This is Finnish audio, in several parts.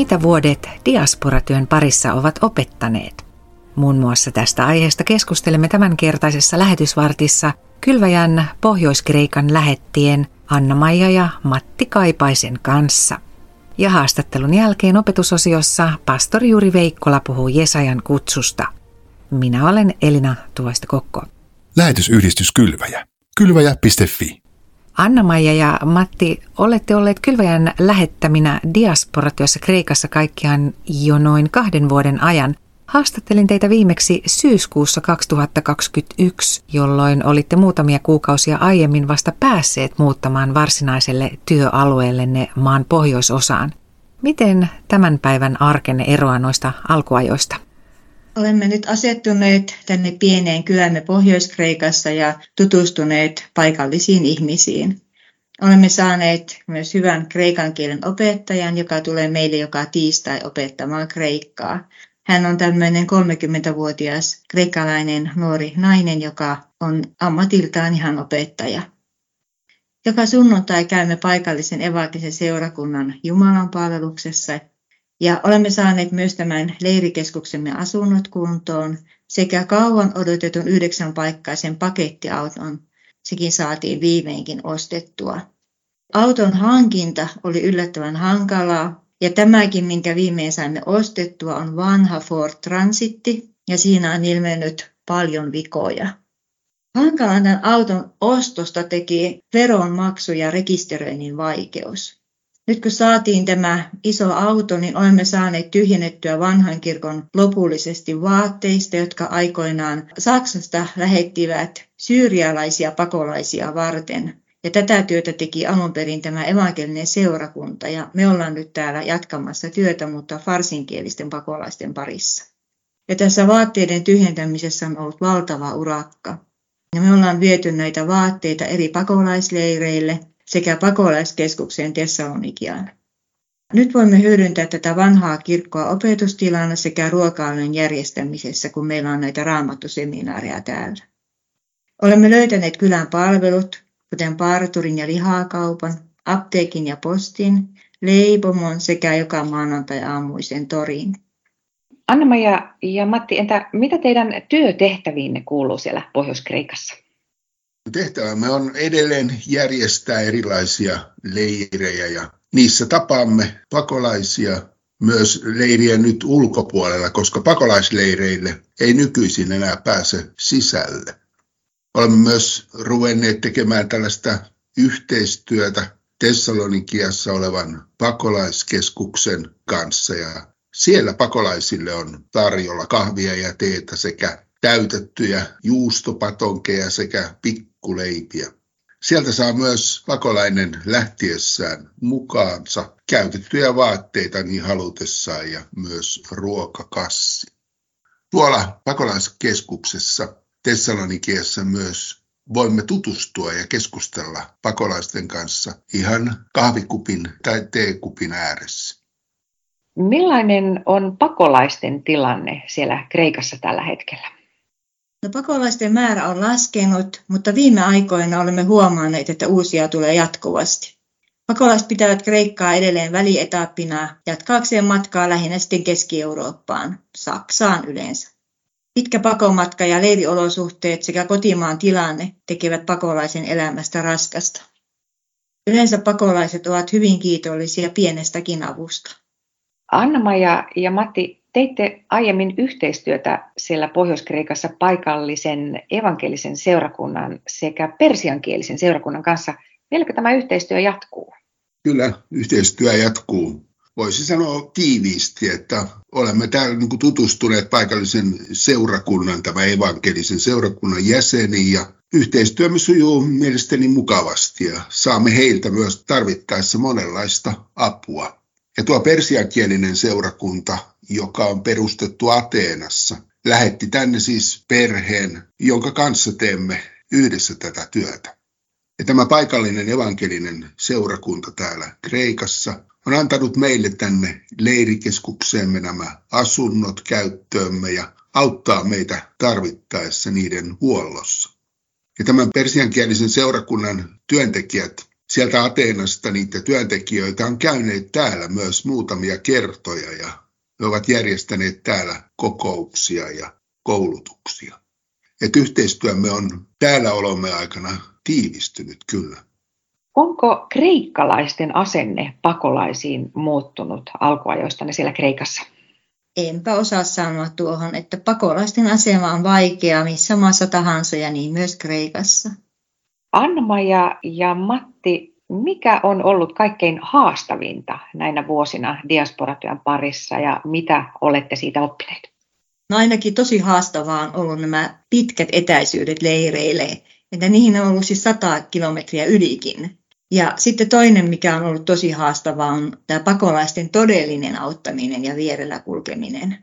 Mitä vuodet diasporatyön parissa ovat opettaneet? Muun muassa tästä aiheesta keskustelemme tämänkertaisessa lähetysvartissa Kylväjän Pohjois-Kreikan lähettien Anna-Maija ja Matti Kaipaisen kanssa. Ja haastattelun jälkeen opetusosiossa pastori Juri Veikkola puhuu Jesajan kutsusta. Minä olen Elina Tuoista Kokko. Lähetysyhdistys Kylväjä. Kylväjä.fi Anna-Maija ja Matti, olette olleet Kylväjän lähettäminä diasporatyössä Kreikassa kaikkiaan jo noin kahden vuoden ajan. Haastattelin teitä viimeksi syyskuussa 2021, jolloin olitte muutamia kuukausia aiemmin vasta päässeet muuttamaan varsinaiselle työalueellenne maan pohjoisosaan. Miten tämän päivän arkenne eroaa noista alkuajoista? Olemme nyt asettuneet tänne pieneen kylämme Pohjois-Kreikassa ja tutustuneet paikallisiin ihmisiin. Olemme saaneet myös hyvän kreikan kielen opettajan, joka tulee meille joka tiistai opettamaan kreikkaa. Hän on tämmöinen 30-vuotias kreikkalainen nuori nainen, joka on ammatiltaan ihan opettaja. Joka sunnuntai käymme paikallisen evankelisen seurakunnan Jumalan palveluksessa ja olemme saaneet myös tämän leirikeskuksemme asunnot kuntoon sekä kauan odotetun yhdeksän paikkaisen pakettiauton. Sekin saatiin viimeinkin ostettua. Auton hankinta oli yllättävän hankalaa ja tämäkin, minkä viimein saimme ostettua, on vanha Ford Transitti ja siinä on ilmennyt paljon vikoja. Hankalan auton ostosta teki veronmaksu ja rekisteröinnin vaikeus. Nyt kun saatiin tämä iso auto, niin olemme saaneet tyhjennettyä vanhan kirkon lopullisesti vaatteista, jotka aikoinaan Saksasta lähettivät syyrialaisia pakolaisia varten. Ja tätä työtä teki alun perin tämä evankelinen seurakunta ja me ollaan nyt täällä jatkamassa työtä, mutta farsinkielisten pakolaisten parissa. Ja tässä vaatteiden tyhjentämisessä on ollut valtava urakka. Ja me ollaan viety näitä vaatteita eri pakolaisleireille sekä pakolaiskeskukseen Tessalonikiaan. Nyt voimme hyödyntää tätä vanhaa kirkkoa opetustilana sekä ruokailujen järjestämisessä, kun meillä on näitä raamattuseminaareja täällä. Olemme löytäneet kylän palvelut, kuten parturin ja lihakaupan, apteekin ja postin, leipomon sekä joka maanantai aamuisen torin. anna ja, ja Matti, entä mitä teidän työtehtäviinne kuuluu siellä Pohjois-Kreikassa? Tehtävämme on edelleen järjestää erilaisia leirejä ja niissä tapaamme pakolaisia myös leirien nyt ulkopuolella, koska pakolaisleireille ei nykyisin enää pääse sisälle. Olemme myös ruvenneet tekemään tällaista yhteistyötä Tessalonikiassa olevan pakolaiskeskuksen kanssa ja siellä pakolaisille on tarjolla kahvia ja teetä sekä täytettyjä juustopatonkeja sekä pikkuleipiä. Sieltä saa myös pakolainen lähtiessään mukaansa käytettyjä vaatteita niin halutessaan ja myös ruokakassi. Tuolla pakolaiskeskuksessa Tessalonikiassa myös voimme tutustua ja keskustella pakolaisten kanssa ihan kahvikupin tai teekupin ääressä. Millainen on pakolaisten tilanne siellä Kreikassa tällä hetkellä? No, pakolaisten määrä on laskenut, mutta viime aikoina olemme huomanneet, että uusia tulee jatkuvasti. Pakolaiset pitävät Kreikkaa edelleen välietappina jatkaakseen matkaa lähinnä sitten Keski-Eurooppaan, Saksaan yleensä. Pitkä pakomatka ja leiriolosuhteet sekä kotimaan tilanne tekevät pakolaisen elämästä raskasta. Yleensä pakolaiset ovat hyvin kiitollisia pienestäkin avusta. anna ja Matti, Teitte aiemmin yhteistyötä siellä Pohjois-Kreikassa paikallisen evankelisen seurakunnan sekä persiankielisen seurakunnan kanssa. Vieläkö tämä yhteistyö jatkuu? Kyllä, yhteistyö jatkuu. Voisi sanoa tiiviisti, että olemme täällä niin tutustuneet paikallisen seurakunnan, tämä evankelisen seurakunnan jäseniin ja yhteistyömme sujuu mielestäni mukavasti ja saamme heiltä myös tarvittaessa monenlaista apua. Ja tuo persiankielinen seurakunta joka on perustettu Ateenassa, lähetti tänne siis perheen, jonka kanssa teemme yhdessä tätä työtä. Ja tämä paikallinen evankelinen seurakunta täällä Kreikassa on antanut meille tänne leirikeskukseemme nämä asunnot käyttöömme ja auttaa meitä tarvittaessa niiden huollossa. Ja tämän persiankielisen seurakunnan työntekijät sieltä Ateenasta niitä työntekijöitä on käyneet täällä myös muutamia kertoja ja ne ovat järjestäneet täällä kokouksia ja koulutuksia. Et yhteistyömme on täällä olomme aikana tiivistynyt kyllä. Onko kreikkalaisten asenne pakolaisiin muuttunut alkuajoista siellä Kreikassa? Enpä osaa sanoa tuohon, että pakolaisten asema on vaikea missä maassa tahansa ja niin myös Kreikassa. anna ja Matti, mikä on ollut kaikkein haastavinta näinä vuosina diasporatyön parissa ja mitä olette siitä oppineet? No ainakin tosi haastavaa on ollut nämä pitkät etäisyydet leireille, että niihin on ollut siis 100 kilometriä ylikin. Ja sitten toinen, mikä on ollut tosi haastavaa, on tämä pakolaisten todellinen auttaminen ja vierellä kulkeminen.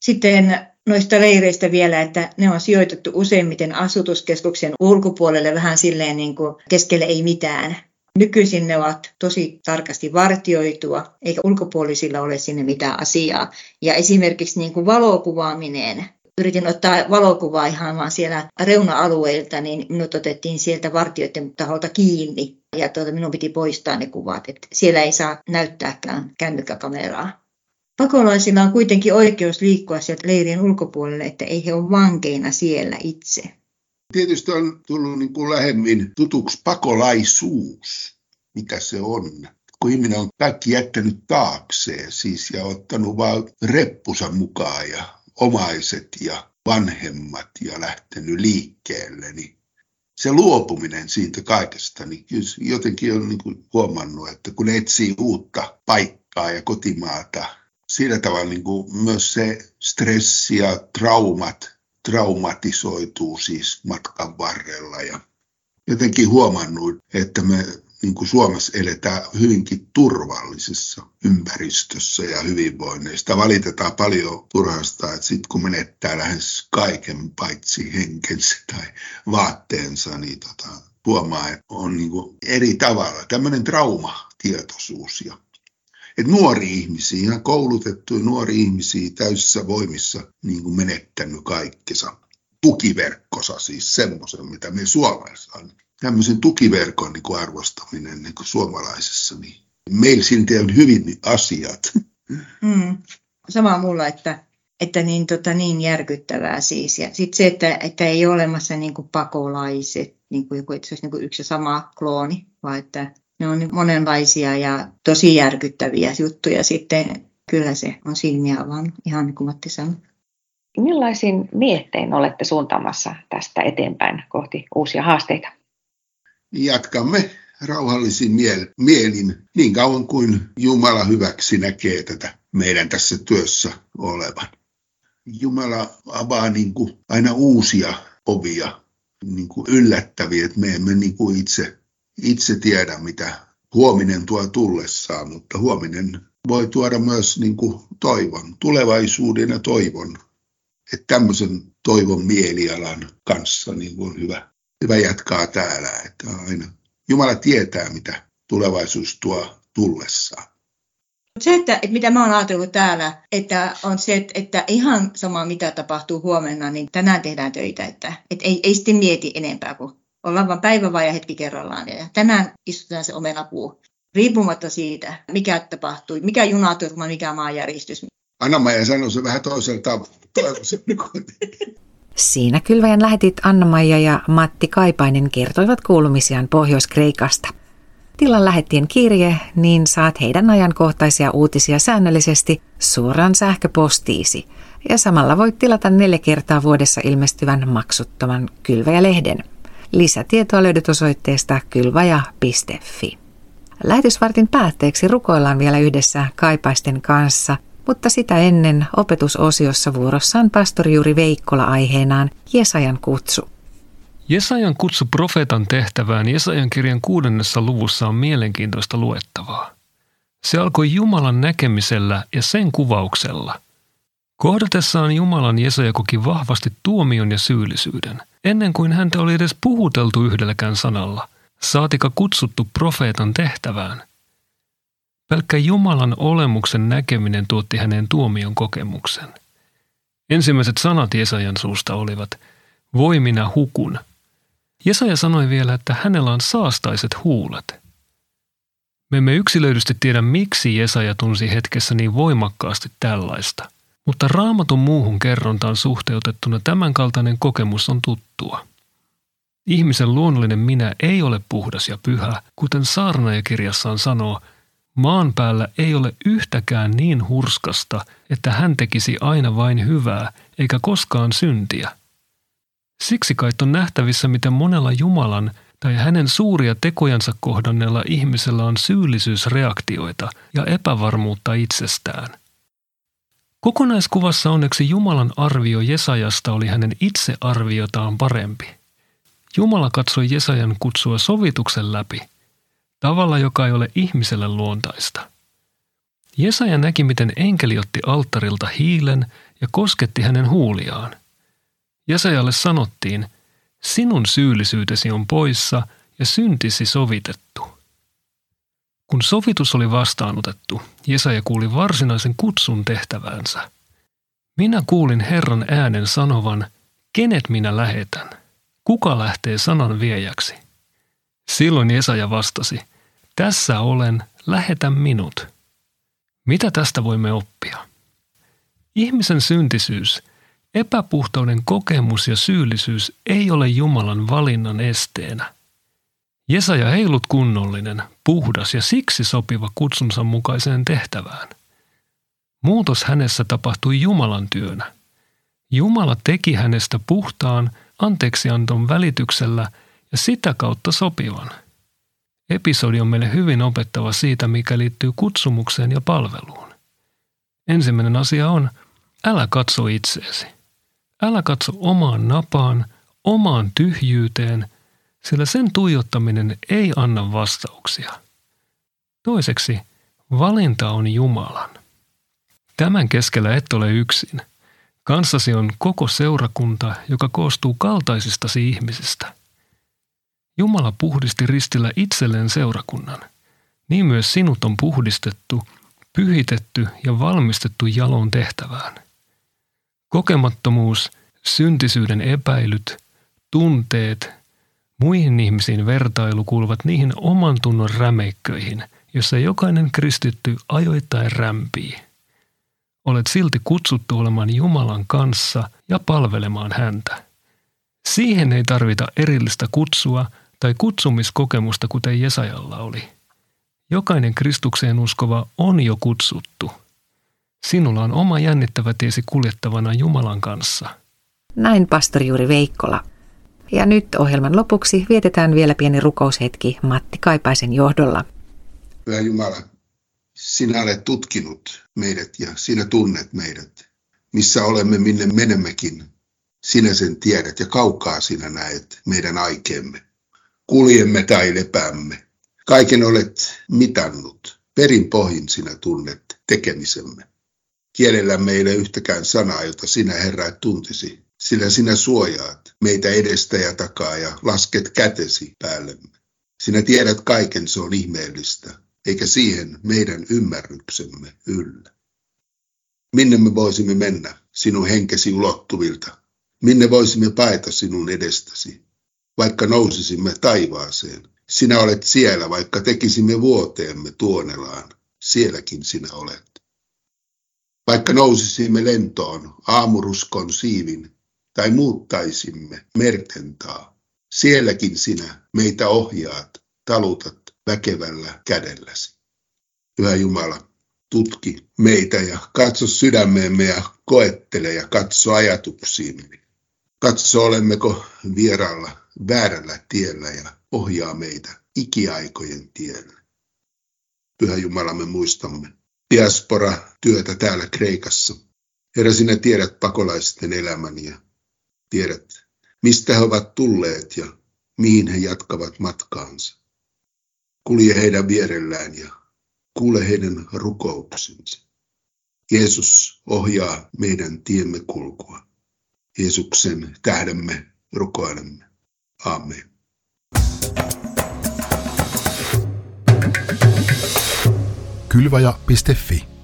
Sitten noista leireistä vielä, että ne on sijoitettu useimmiten asutuskeskuksen ulkopuolelle vähän silleen niin kuin keskelle ei mitään. Nykyisin ne ovat tosi tarkasti vartioitua, eikä ulkopuolisilla ole sinne mitään asiaa. Ja esimerkiksi niin kuin valokuvaaminen, yritin ottaa valokuvaa ihan vaan siellä reuna-alueilta, niin minut otettiin sieltä vartioiden taholta kiinni. Ja tuota, minun piti poistaa ne kuvat, että siellä ei saa näyttääkään kännykkäkameraa. Pakolaisilla on kuitenkin oikeus liikkua sieltä leirien ulkopuolelle, että ei he ole vankeina siellä itse. Tietysti on tullut niin kuin lähemmin tutuksi pakolaisuus, mitä se on. Kun ihminen on kaikki jättänyt taakseen siis ja ottanut vain reppusa mukaan ja omaiset ja vanhemmat ja lähtenyt liikkeelle, niin se luopuminen siitä kaikesta, niin jotenkin on niin huomannut, että kun etsii uutta paikkaa ja kotimaata, sillä tavalla niin kuin myös se stressi ja traumat traumatisoituu siis matkan varrella ja jotenkin huomannut, että me niin kuin Suomessa eletään hyvinkin turvallisessa ympäristössä ja hyvinvoinneista. Valitetaan paljon turhasta, että sitten kun menettää lähes kaiken paitsi henkensä tai vaatteensa, niin tota, huomaa, että on niin kuin eri tavalla tämmöinen traumatietoisuus. Ja, että nuori ihmisiä, ihan koulutettuja nuori ihmisiä täysissä voimissa niin kuin menettänyt kaikkensa. Tukiverkkosa siis semmoisen, mitä me Suomessa on tämmöisen tukiverkon niin kuin arvostaminen niin kuin suomalaisessa, niin meillä silti on hyvin asiat. Mm. Sama mulla, että, että niin, tota, niin järkyttävää siis. Ja sitten se, että, että ei ole olemassa niin kuin pakolaiset, niin kuin että se olisi niin kuin yksi ja sama klooni, vaan että ne on monenlaisia ja tosi järkyttäviä juttuja. Sitten kyllä se on silmiä vaan ihan niin kuin Matti sanoi. Millaisin miettein olette suuntaamassa tästä eteenpäin kohti uusia haasteita? jatkamme rauhallisin miel- mielin niin kauan kuin Jumala hyväksi näkee tätä meidän tässä työssä olevan. Jumala avaa niin kuin aina uusia ovia, niin kuin yllättäviä, että me emme niin kuin itse, itse tiedä, mitä huominen tuo tullessaan, mutta huominen voi tuoda myös niin kuin toivon, tulevaisuuden ja toivon. Että tämmöisen toivon mielialan kanssa niin on hyvä hyvä jatkaa täällä, että aina Jumala tietää, mitä tulevaisuus tuo tullessaan. Se, että, että mitä mä oon ajatellut täällä, että on se, että, että ihan sama mitä tapahtuu huomenna, niin tänään tehdään töitä, että, että ei, ei sitten mieti enempää kuin ollaan vain päivä vai hetki kerrallaan. Ja tänään istutaan se omenapuu, riippumatta siitä, mikä tapahtui, mikä junaturma, mikä maanjäristys. Anna-Maija sanoi se vähän toisella tavalla. Siinä kylväjän lähetit Anna-Maija ja Matti Kaipainen kertoivat kuulumisiaan Pohjois-Kreikasta. Tilan lähettien kirje, niin saat heidän ajankohtaisia uutisia säännöllisesti suoraan sähköpostiisi. Ja samalla voit tilata neljä kertaa vuodessa ilmestyvän maksuttoman Kylväjä-lehden. Lisätietoa löydät osoitteesta kylvaja.fi. Lähetysvartin päätteeksi rukoillaan vielä yhdessä Kaipaisten kanssa – mutta sitä ennen opetusosiossa vuorossaan pastori Juri Veikkola aiheenaan Jesajan kutsu. Jesajan kutsu profeetan tehtävään Jesajan kirjan kuudennessa luvussa on mielenkiintoista luettavaa. Se alkoi Jumalan näkemisellä ja sen kuvauksella. Kohdatessaan Jumalan Jesaja koki vahvasti tuomion ja syyllisyyden, ennen kuin häntä oli edes puhuteltu yhdelläkään sanalla, saatika kutsuttu profeetan tehtävään. Pelkkä Jumalan olemuksen näkeminen tuotti hänen tuomion kokemuksen. Ensimmäiset sanat Jesajan suusta olivat, voi minä hukun. Jesaja sanoi vielä, että hänellä on saastaiset huulet. Me emme yksilöidysti tiedä, miksi Jesaja tunsi hetkessä niin voimakkaasti tällaista, mutta raamatun muuhun kerrontaan suhteutettuna tämänkaltainen kokemus on tuttua. Ihmisen luonnollinen minä ei ole puhdas ja pyhä, kuten saarnaajakirjassaan sanoo, maan päällä ei ole yhtäkään niin hurskasta, että hän tekisi aina vain hyvää, eikä koskaan syntiä. Siksi kai on nähtävissä, miten monella Jumalan tai hänen suuria tekojansa kohdanneella ihmisellä on syyllisyysreaktioita ja epävarmuutta itsestään. Kokonaiskuvassa onneksi Jumalan arvio Jesajasta oli hänen itse arviotaan parempi. Jumala katsoi Jesajan kutsua sovituksen läpi, tavalla joka ei ole ihmiselle luontaista. Jesaja näki, miten enkeli otti alttarilta hiilen ja kosketti hänen huuliaan. Jesajalle sanottiin – Sinun syyllisyytesi on poissa ja syntisi sovitettu. Kun sovitus oli vastaanotettu, Jesaja kuuli varsinaisen kutsun tehtäväänsä. Minä kuulin Herran äänen sanovan, kenet minä lähetän? Kuka lähtee sanan viejäksi? Silloin Jesaja vastasi, tässä olen, lähetä minut. Mitä tästä voimme oppia? Ihmisen syntisyys Epäpuhtauden kokemus ja syyllisyys ei ole Jumalan valinnan esteenä. Jesaja ei ollut kunnollinen, puhdas ja siksi sopiva kutsunsa mukaiseen tehtävään. Muutos hänessä tapahtui Jumalan työnä. Jumala teki hänestä puhtaan anteeksianton välityksellä ja sitä kautta sopivan. Episodi on meille hyvin opettava siitä, mikä liittyy kutsumukseen ja palveluun. Ensimmäinen asia on, älä katso itseesi. Älä katso omaan napaan, omaan tyhjyyteen, sillä sen tuijottaminen ei anna vastauksia. Toiseksi, valinta on Jumalan. Tämän keskellä et ole yksin. Kanssasi on koko seurakunta, joka koostuu kaltaisistasi ihmisistä. Jumala puhdisti ristillä itselleen seurakunnan. Niin myös sinut on puhdistettu, pyhitetty ja valmistettu jalon tehtävään – Kokemattomuus, syntisyyden epäilyt, tunteet, muihin ihmisiin vertailu kuuluvat niihin oman tunnon rämeikköihin, jossa jokainen kristitty ajoittain rämpii. Olet silti kutsuttu olemaan Jumalan kanssa ja palvelemaan häntä. Siihen ei tarvita erillistä kutsua tai kutsumiskokemusta, kuten Jesajalla oli. Jokainen Kristukseen uskova on jo kutsuttu – Sinulla on oma jännittävä tiesi kuljettavana Jumalan kanssa. Näin pastori Juuri Veikkola. Ja nyt ohjelman lopuksi vietetään vielä pieni rukoushetki Matti Kaipaisen johdolla. Hyvä Jumala, sinä olet tutkinut meidät ja sinä tunnet meidät. Missä olemme, minne menemmekin. Sinä sen tiedät ja kaukaa sinä näet meidän aikeemme. Kuljemme tai lepäämme. Kaiken olet mitannut. Perin pohjin sinä tunnet tekemisemme. Kielellä meille yhtäkään sanaa, jota sinä Herra et tuntisi, sillä sinä suojaat meitä edestä ja takaa ja lasket kätesi päällemme. Sinä tiedät kaiken, se on ihmeellistä, eikä siihen meidän ymmärryksemme yllä. Minne me voisimme mennä sinun henkesi ulottuvilta? Minne voisimme paeta sinun edestäsi? Vaikka nousisimme taivaaseen, sinä olet siellä, vaikka tekisimme vuoteemme tuonelaan, sielläkin sinä olet. Vaikka nousisimme lentoon aamuruskon siivin tai muuttaisimme mertentaa, sielläkin sinä meitä ohjaat, talutat väkevällä kädelläsi. Hyvä Jumala, tutki meitä ja katso sydämeemme ja koettele ja katso ajatuksiimme. Katso olemmeko vieralla väärällä tiellä ja ohjaa meitä ikiaikojen tielle. Pyhä Jumala, me muistamme diaspora-työtä täällä Kreikassa. Herra, sinä tiedät pakolaisten elämän ja tiedät, mistä he ovat tulleet ja mihin he jatkavat matkaansa. Kulje heidän vierellään ja kuule heidän rukouksensa. Jeesus ohjaa meidän tiemme kulkua. Jeesuksen tähdemme rukoilemme. Amen. kylvaja.fi.